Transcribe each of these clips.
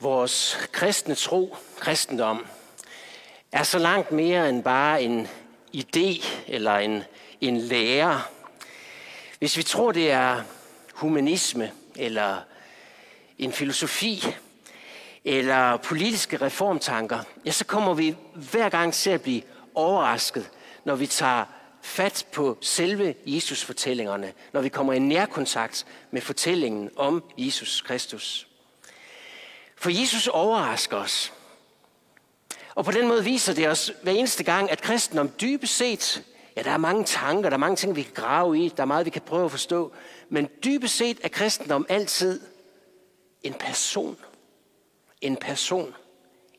Vores kristne tro, kristendom, er så langt mere end bare en idé eller en, en lære. Hvis vi tror, det er humanisme eller en filosofi eller politiske reformtanker, ja, så kommer vi hver gang til at blive overrasket, når vi tager fat på selve Jesus-fortællingerne, når vi kommer i nærkontakt med fortællingen om Jesus Kristus. For Jesus overrasker os. Og på den måde viser det os hver eneste gang, at kristendom dybest set, ja, der er mange tanker, der er mange ting, vi kan grave i, der er meget, vi kan prøve at forstå, men dybest set er kristendom altid en person. En person.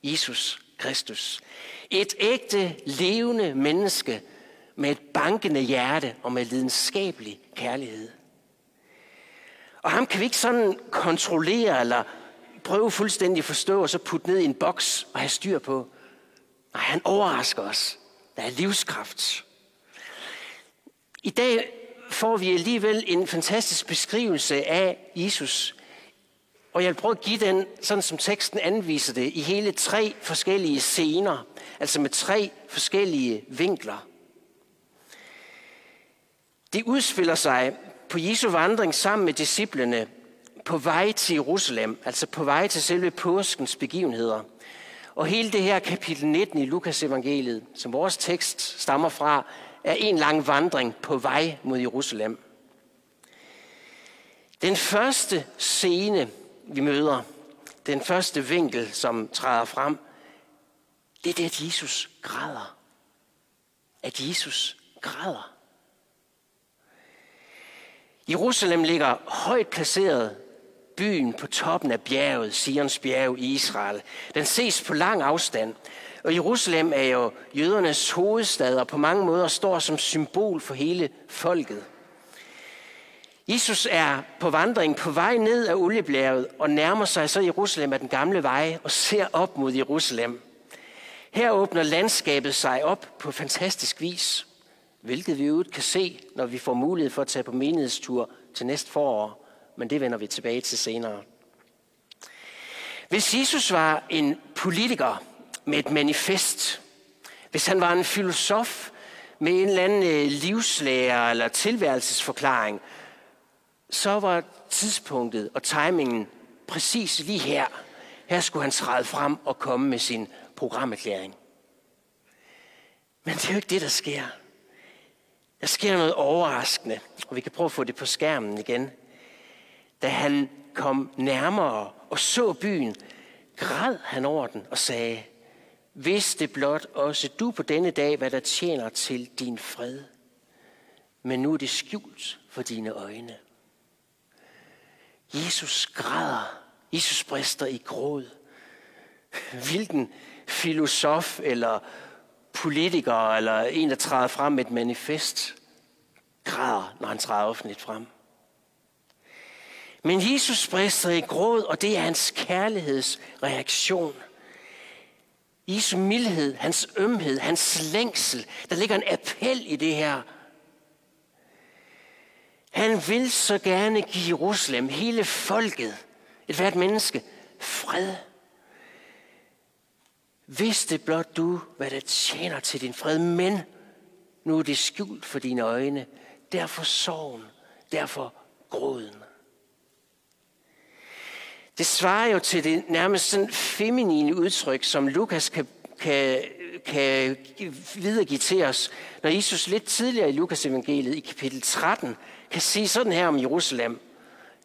Jesus Kristus. Et ægte, levende menneske med et bankende hjerte og med lidenskabelig kærlighed. Og ham kan vi ikke sådan kontrollere eller prøve fuldstændig at forstå og så putte ned i en boks og have styr på. Nej, han overrasker os. Der er livskraft. I dag får vi alligevel en fantastisk beskrivelse af Jesus. Og jeg vil prøve at give den, sådan som teksten anviser det, i hele tre forskellige scener. Altså med tre forskellige vinkler. Det udspiller sig på Jesu vandring sammen med disciplene på vej til Jerusalem, altså på vej til selve påskens begivenheder. Og hele det her kapitel 19 i Lukas evangeliet, som vores tekst stammer fra, er en lang vandring på vej mod Jerusalem. Den første scene, vi møder, den første vinkel, som træder frem, det er det, at Jesus græder. At Jesus græder. Jerusalem ligger højt placeret byen på toppen af bjerget, Sions bjerg i Israel. Den ses på lang afstand. Og Jerusalem er jo jødernes hovedstad og på mange måder står som symbol for hele folket. Jesus er på vandring på vej ned af oliebjerget og nærmer sig så Jerusalem af den gamle vej og ser op mod Jerusalem. Her åbner landskabet sig op på fantastisk vis, hvilket vi jo kan se, når vi får mulighed for at tage på menighedstur til næste forår men det vender vi tilbage til senere. Hvis Jesus var en politiker med et manifest, hvis han var en filosof med en eller anden øh, livslærer eller tilværelsesforklaring, så var tidspunktet og timingen præcis lige her. Her skulle han træde frem og komme med sin programerklæring. Men det er jo ikke det, der sker. Der sker noget overraskende, og vi kan prøve at få det på skærmen igen da han kom nærmere og så byen, græd han over den og sagde, hvis det blot også du på denne dag, hvad der tjener til din fred. Men nu er det skjult for dine øjne. Jesus græder. Jesus brister i gråd. Hvilken filosof eller politiker eller en, der træder frem med et manifest, græder, når han træder offentligt frem. Men Jesus brister i gråd, og det er hans kærlighedsreaktion. Jesu mildhed, hans ømhed, hans længsel. Der ligger en appel i det her. Han vil så gerne give Jerusalem, hele folket, et hvert menneske, fred. Hvis det blot du, hvad der tjener til din fred, men nu er det skjult for dine øjne. Derfor sorgen, derfor gråden. Det svarer jo til det nærmest sådan feminine udtryk, som Lukas kan, kan, kan videregive til os, når Jesus lidt tidligere i Lukas evangeliet i kapitel 13 kan sige sådan her om Jerusalem.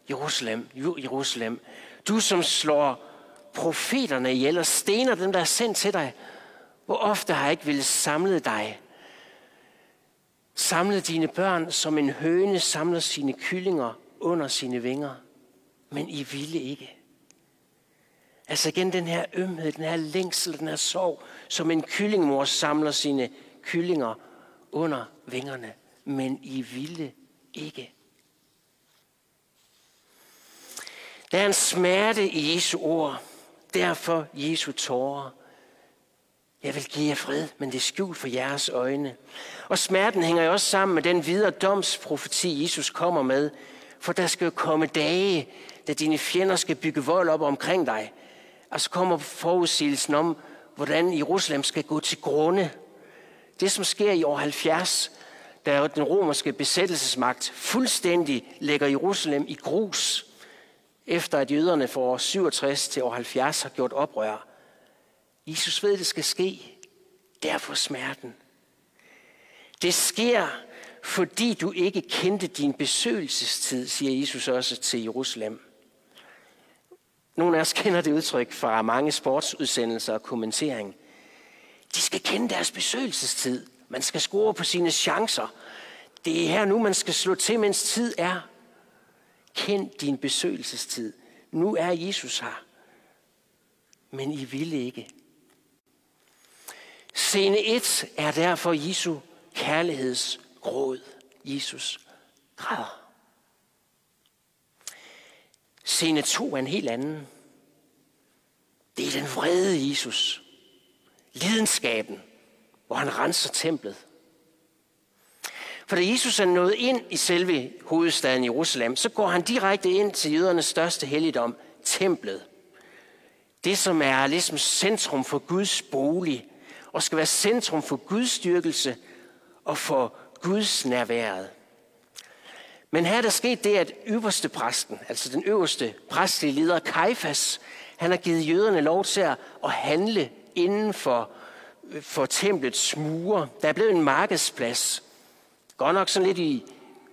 Jerusalem, Jerusalem, du som slår profeterne ihjel og stener dem, der er sendt til dig. Hvor ofte har jeg ikke ville samle dig? Samle dine børn, som en høne samler sine kyllinger under sine vinger. Men I ville ikke. Altså igen den her ømhed, den her længsel, den her sorg, som en kyllingmor samler sine kyllinger under vingerne. Men I ville ikke. Der er en smerte i Jesu ord. Derfor Jesu tårer. Jeg vil give jer fred, men det er skjult for jeres øjne. Og smerten hænger jo også sammen med den videre domsprofeti, Jesus kommer med. For der skal jo komme dage, da dine fjender skal bygge vold op omkring dig altså kommer forudsigelsen om, hvordan Jerusalem skal gå til grunde. Det, som sker i år 70, da den romerske besættelsesmagt fuldstændig lægger Jerusalem i grus, efter at jøderne fra år 67 til år 70 har gjort oprør. Jesus ved, det skal ske. Derfor smerten. Det sker, fordi du ikke kendte din besøgelsestid, siger Jesus også til Jerusalem. Nogle af os kender det udtryk fra mange sportsudsendelser og kommentering. De skal kende deres besøgelsestid. Man skal score på sine chancer. Det er her nu, man skal slå til, mens tid er. Kend din besøgelsestid. Nu er Jesus her. Men I ville ikke. Scene 1 er derfor Jesu kærlighedsråd. Jesus græder. Scene 2 er en helt anden. Det er den vrede Jesus. Lidenskaben, hvor han renser templet. For da Jesus er nået ind i selve hovedstaden Jerusalem, så går han direkte ind til jødernes største helligdom, templet. Det, som er ligesom centrum for Guds bolig, og skal være centrum for Guds styrkelse og for Guds nærværet. Men her er der sket det, at øverste præsten, altså den øverste præstlige leder, Kajfas, han har givet jøderne lov til at handle inden for, øh, for templets mure. Der er blevet en markedsplads. Godt nok sådan lidt i,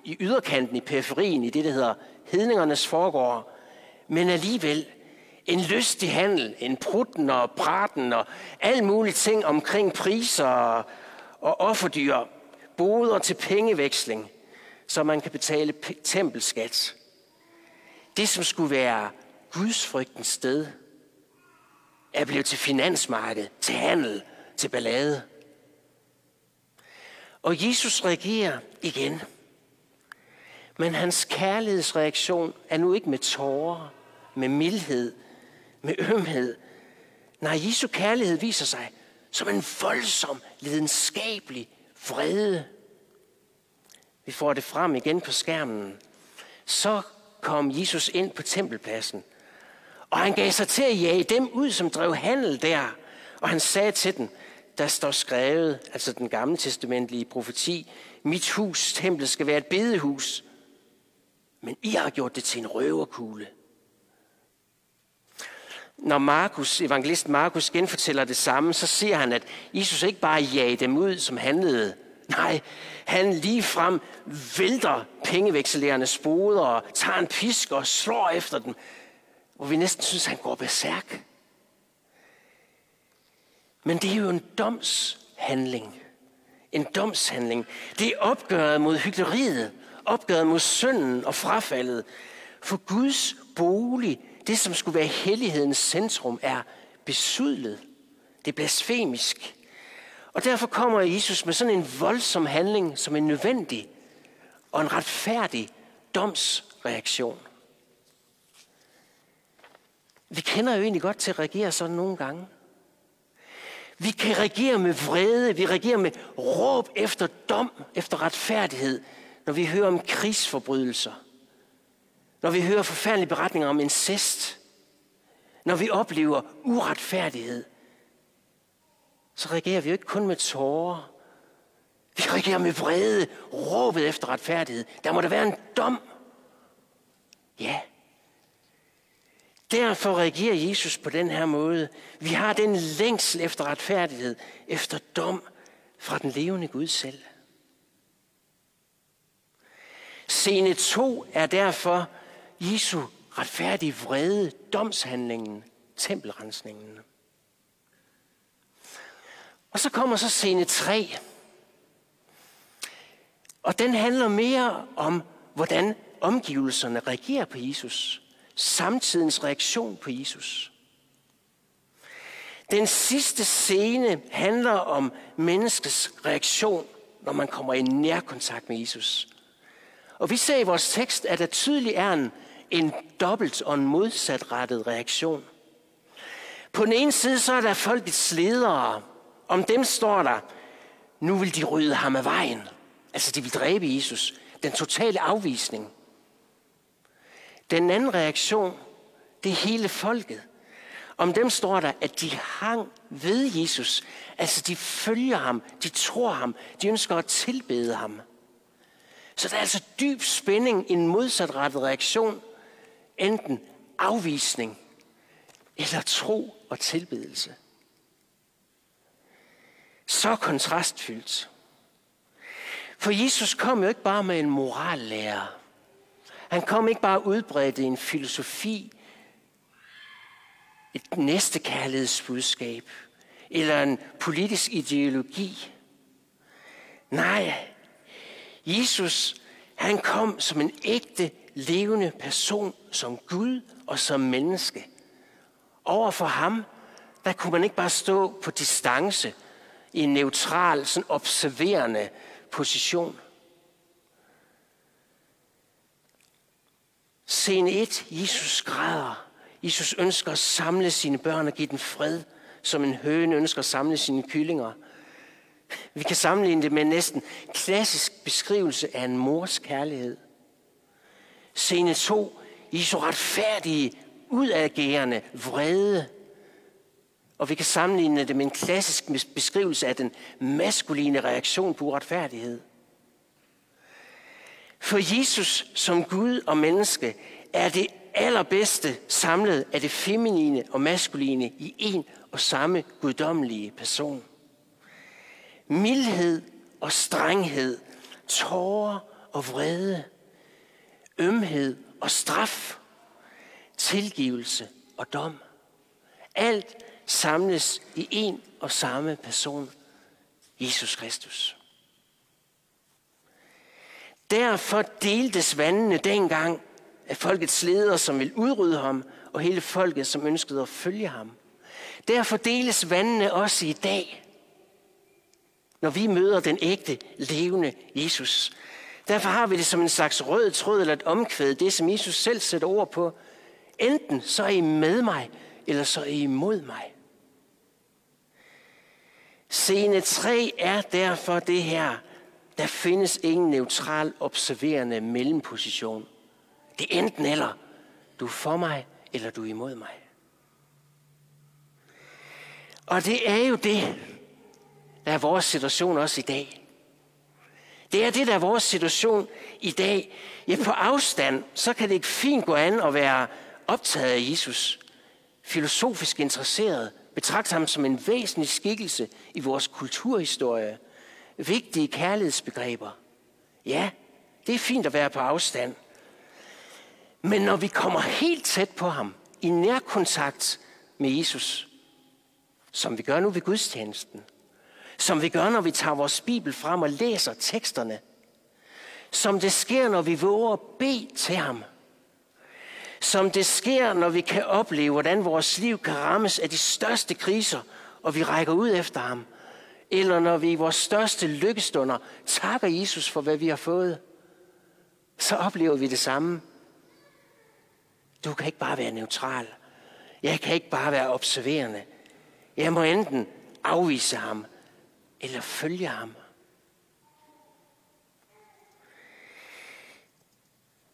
i yderkanten, i periferien, i det, der hedder hedningernes foregår. Men alligevel en lystig handel, en prutten og praten og alle mulige ting omkring priser og, og offerdyr, boder til pengeveksling, så man kan betale tempelskat. Det, som skulle være Guds frygtens sted, er blevet til finansmarked, til handel, til ballade. Og Jesus reagerer igen. Men hans kærlighedsreaktion er nu ikke med tårer, med mildhed, med ømhed. Nej, Jesu kærlighed viser sig som en voldsom, lidenskabelig vrede. Vi får det frem igen på skærmen. Så kom Jesus ind på tempelpladsen, og han gav sig til at jage dem ud, som drev handel der. Og han sagde til dem, der står skrevet, altså den gamle testamentlige profeti, mit hus, templet, skal være et bedehus, men I har gjort det til en røverkugle. Når Markus, evangelist Markus genfortæller det samme, så ser han, at Jesus ikke bare jagede dem ud, som handlede. Nej, han lige frem vælter pengevekslerernes boder og tager en pisk og slår efter dem, hvor vi næsten synes, han går besærk. Men det er jo en domshandling. En domshandling. Det er opgøret mod hyggeleriet, opgøret mod synden og frafaldet. For Guds bolig, det som skulle være hellighedens centrum, er besudlet. Det er blasfemisk. Og derfor kommer Jesus med sådan en voldsom handling, som en nødvendig og en retfærdig domsreaktion. Vi kender jo egentlig godt til at reagere sådan nogle gange. Vi kan reagere med vrede, vi reagerer med råb efter dom, efter retfærdighed, når vi hører om krigsforbrydelser. Når vi hører forfærdelige beretninger om incest. Når vi oplever uretfærdighed. Så reagerer vi jo ikke kun med tårer. Vi reagerer med vrede, råbet efter retfærdighed. Der må der være en dom. Ja, Derfor reagerer Jesus på den her måde. Vi har den længsel efter retfærdighed, efter dom fra den levende Gud selv. Scene 2 er derfor Jesu retfærdige vrede, domshandlingen, tempelrensningen. Og så kommer så scene 3. Og den handler mere om, hvordan omgivelserne reagerer på Jesus samtidens reaktion på Jesus. Den sidste scene handler om menneskets reaktion, når man kommer i nærkontakt med Jesus. Og vi ser i vores tekst, at der tydeligt er en, en dobbelt og en modsatrettet reaktion. På den ene side, så er der folkets ledere. Om dem står der, nu vil de rydde ham af vejen. Altså, de vil dræbe Jesus. Den totale afvisning. Den anden reaktion, det er hele folket. Om dem står der, at de hang ved Jesus. Altså de følger ham, de tror ham, de ønsker at tilbede ham. Så der er altså dyb spænding i en modsatrettet reaktion. Enten afvisning eller tro og tilbedelse. Så kontrastfyldt. For Jesus kom jo ikke bare med en morallærer. Han kom ikke bare udbredt en filosofi, et næstekærlighedsbudskab eller en politisk ideologi. Nej, Jesus, han kom som en ægte, levende person, som Gud og som menneske. Over for ham, der kunne man ikke bare stå på distance i en neutral, sådan observerende position. Scene 1. Jesus græder. Jesus ønsker at samle sine børn og give dem fred, som en høne ønsker at samle sine kyllinger. Vi kan sammenligne det med en næsten klassisk beskrivelse af en mors kærlighed. Scene 2. Jesu retfærdige, udagerende vrede. Og vi kan sammenligne det med en klassisk beskrivelse af den maskuline reaktion på uretfærdighed. For Jesus som Gud og menneske er det allerbedste samlet af det feminine og maskuline i en og samme guddommelige person. Mildhed og strenghed, tårer og vrede, ømhed og straf, tilgivelse og dom. Alt samles i en og samme person, Jesus Kristus. Derfor deltes vandene dengang af folkets ledere, som ville udrydde ham, og hele folket, som ønskede at følge ham. Derfor deles vandene også i dag, når vi møder den ægte, levende Jesus. Derfor har vi det som en slags rød tråd eller et omkvæd, det som Jesus selv sætter ord på. Enten så er I med mig, eller så er I imod mig. Scene 3 er derfor det her. Der findes ingen neutral, observerende mellemposition. Det er enten eller. Du er for mig, eller du er imod mig. Og det er jo det, der er vores situation også i dag. Det er det, der er vores situation i dag. Ja, på afstand, så kan det ikke fint gå an at være optaget af Jesus. Filosofisk interesseret. betragter ham som en væsentlig skikkelse i vores kulturhistorie. Vigtige kærlighedsbegreber. Ja, det er fint at være på afstand. Men når vi kommer helt tæt på ham, i nærkontakt med Jesus, som vi gør nu ved gudstjenesten, som vi gør, når vi tager vores Bibel frem og læser teksterne, som det sker, når vi våger at bede til ham, som det sker, når vi kan opleve, hvordan vores liv kan rammes af de største kriser, og vi rækker ud efter ham, eller når vi i vores største lykkestunder takker Jesus for, hvad vi har fået, så oplever vi det samme du kan ikke bare være neutral. Jeg kan ikke bare være observerende. Jeg må enten afvise ham, eller følge ham.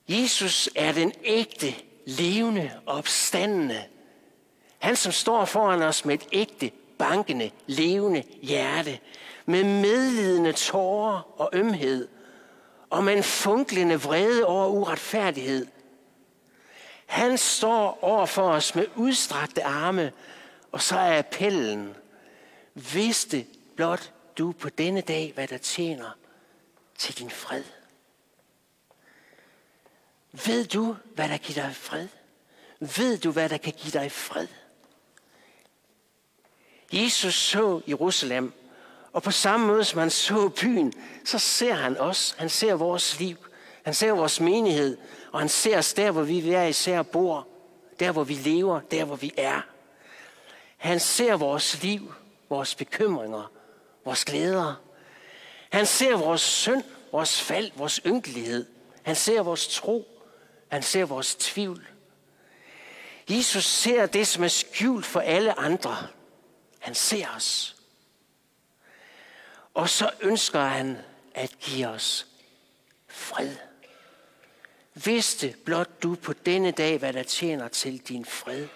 Jesus er den ægte, levende opstandende. Han, som står foran os med et ægte, bankende, levende hjerte, med medlidende tårer og ømhed, og med en funklende vrede over uretfærdighed – han står over for os med udstrakte arme, og så er appellen, vidste blot du på denne dag, hvad der tjener til din fred. Ved du, hvad der giver dig fred? Ved du, hvad der kan give dig fred? Jesus så Jerusalem, og på samme måde som han så byen, så ser han os. Han ser vores liv. Han ser vores menighed, og han ser os der, hvor vi hver især bor, der, hvor vi lever, der, hvor vi er. Han ser vores liv, vores bekymringer, vores glæder. Han ser vores synd, vores fald, vores ynkelighed. Han ser vores tro. Han ser vores tvivl. Jesus ser det, som er skjult for alle andre. Han ser os. Og så ønsker han at give os fred. Vidste blot du på denne dag, hvad der tjener til din fred.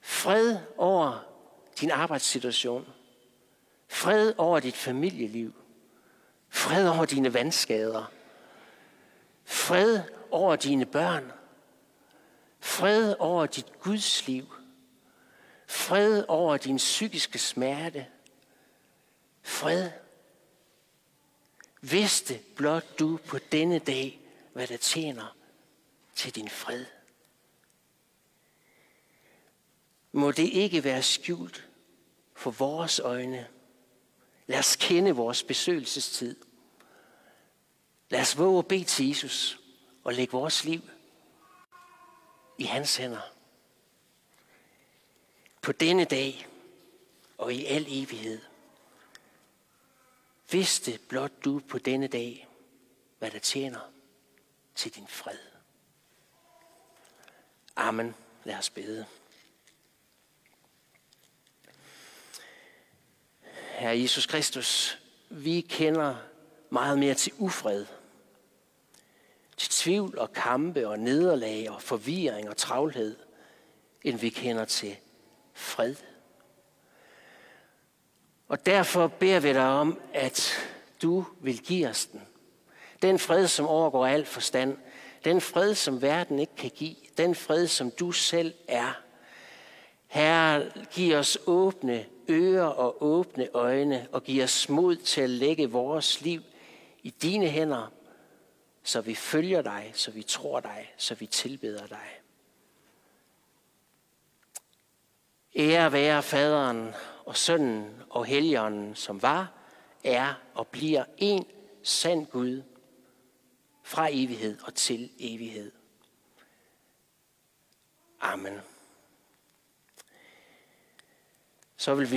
Fred over din arbejdssituation. Fred over dit familieliv. Fred over dine vandskader. Fred over dine børn. Fred over dit Guds liv. Fred over din psykiske smerte. Fred. Vidste blot du på denne dag, hvad der tjener til din fred. Må det ikke være skjult for vores øjne. Lad os kende vores besøgelsestid. Lad os våge at bede til Jesus og lægge vores liv i hans hænder. På denne dag og i al evighed. Vidste blot du på denne dag, hvad der tjener til din fred. Amen. Lad os bede. Herre Jesus Kristus, vi kender meget mere til ufred, til tvivl og kampe og nederlag og forvirring og travlhed, end vi kender til fred. Og derfor beder vi dig om, at du vil give os den. Den fred, som overgår al forstand. Den fred, som verden ikke kan give. Den fred, som du selv er. Herre, giv os åbne ører og åbne øjne og giv os mod til at lægge vores liv i dine hænder, så vi følger dig, så vi tror dig, så vi tilbeder dig. Ære være faderen og sønnen og helligånden, som var, er og bliver en sand Gud fra evighed og til evighed. Amen. Så vil vi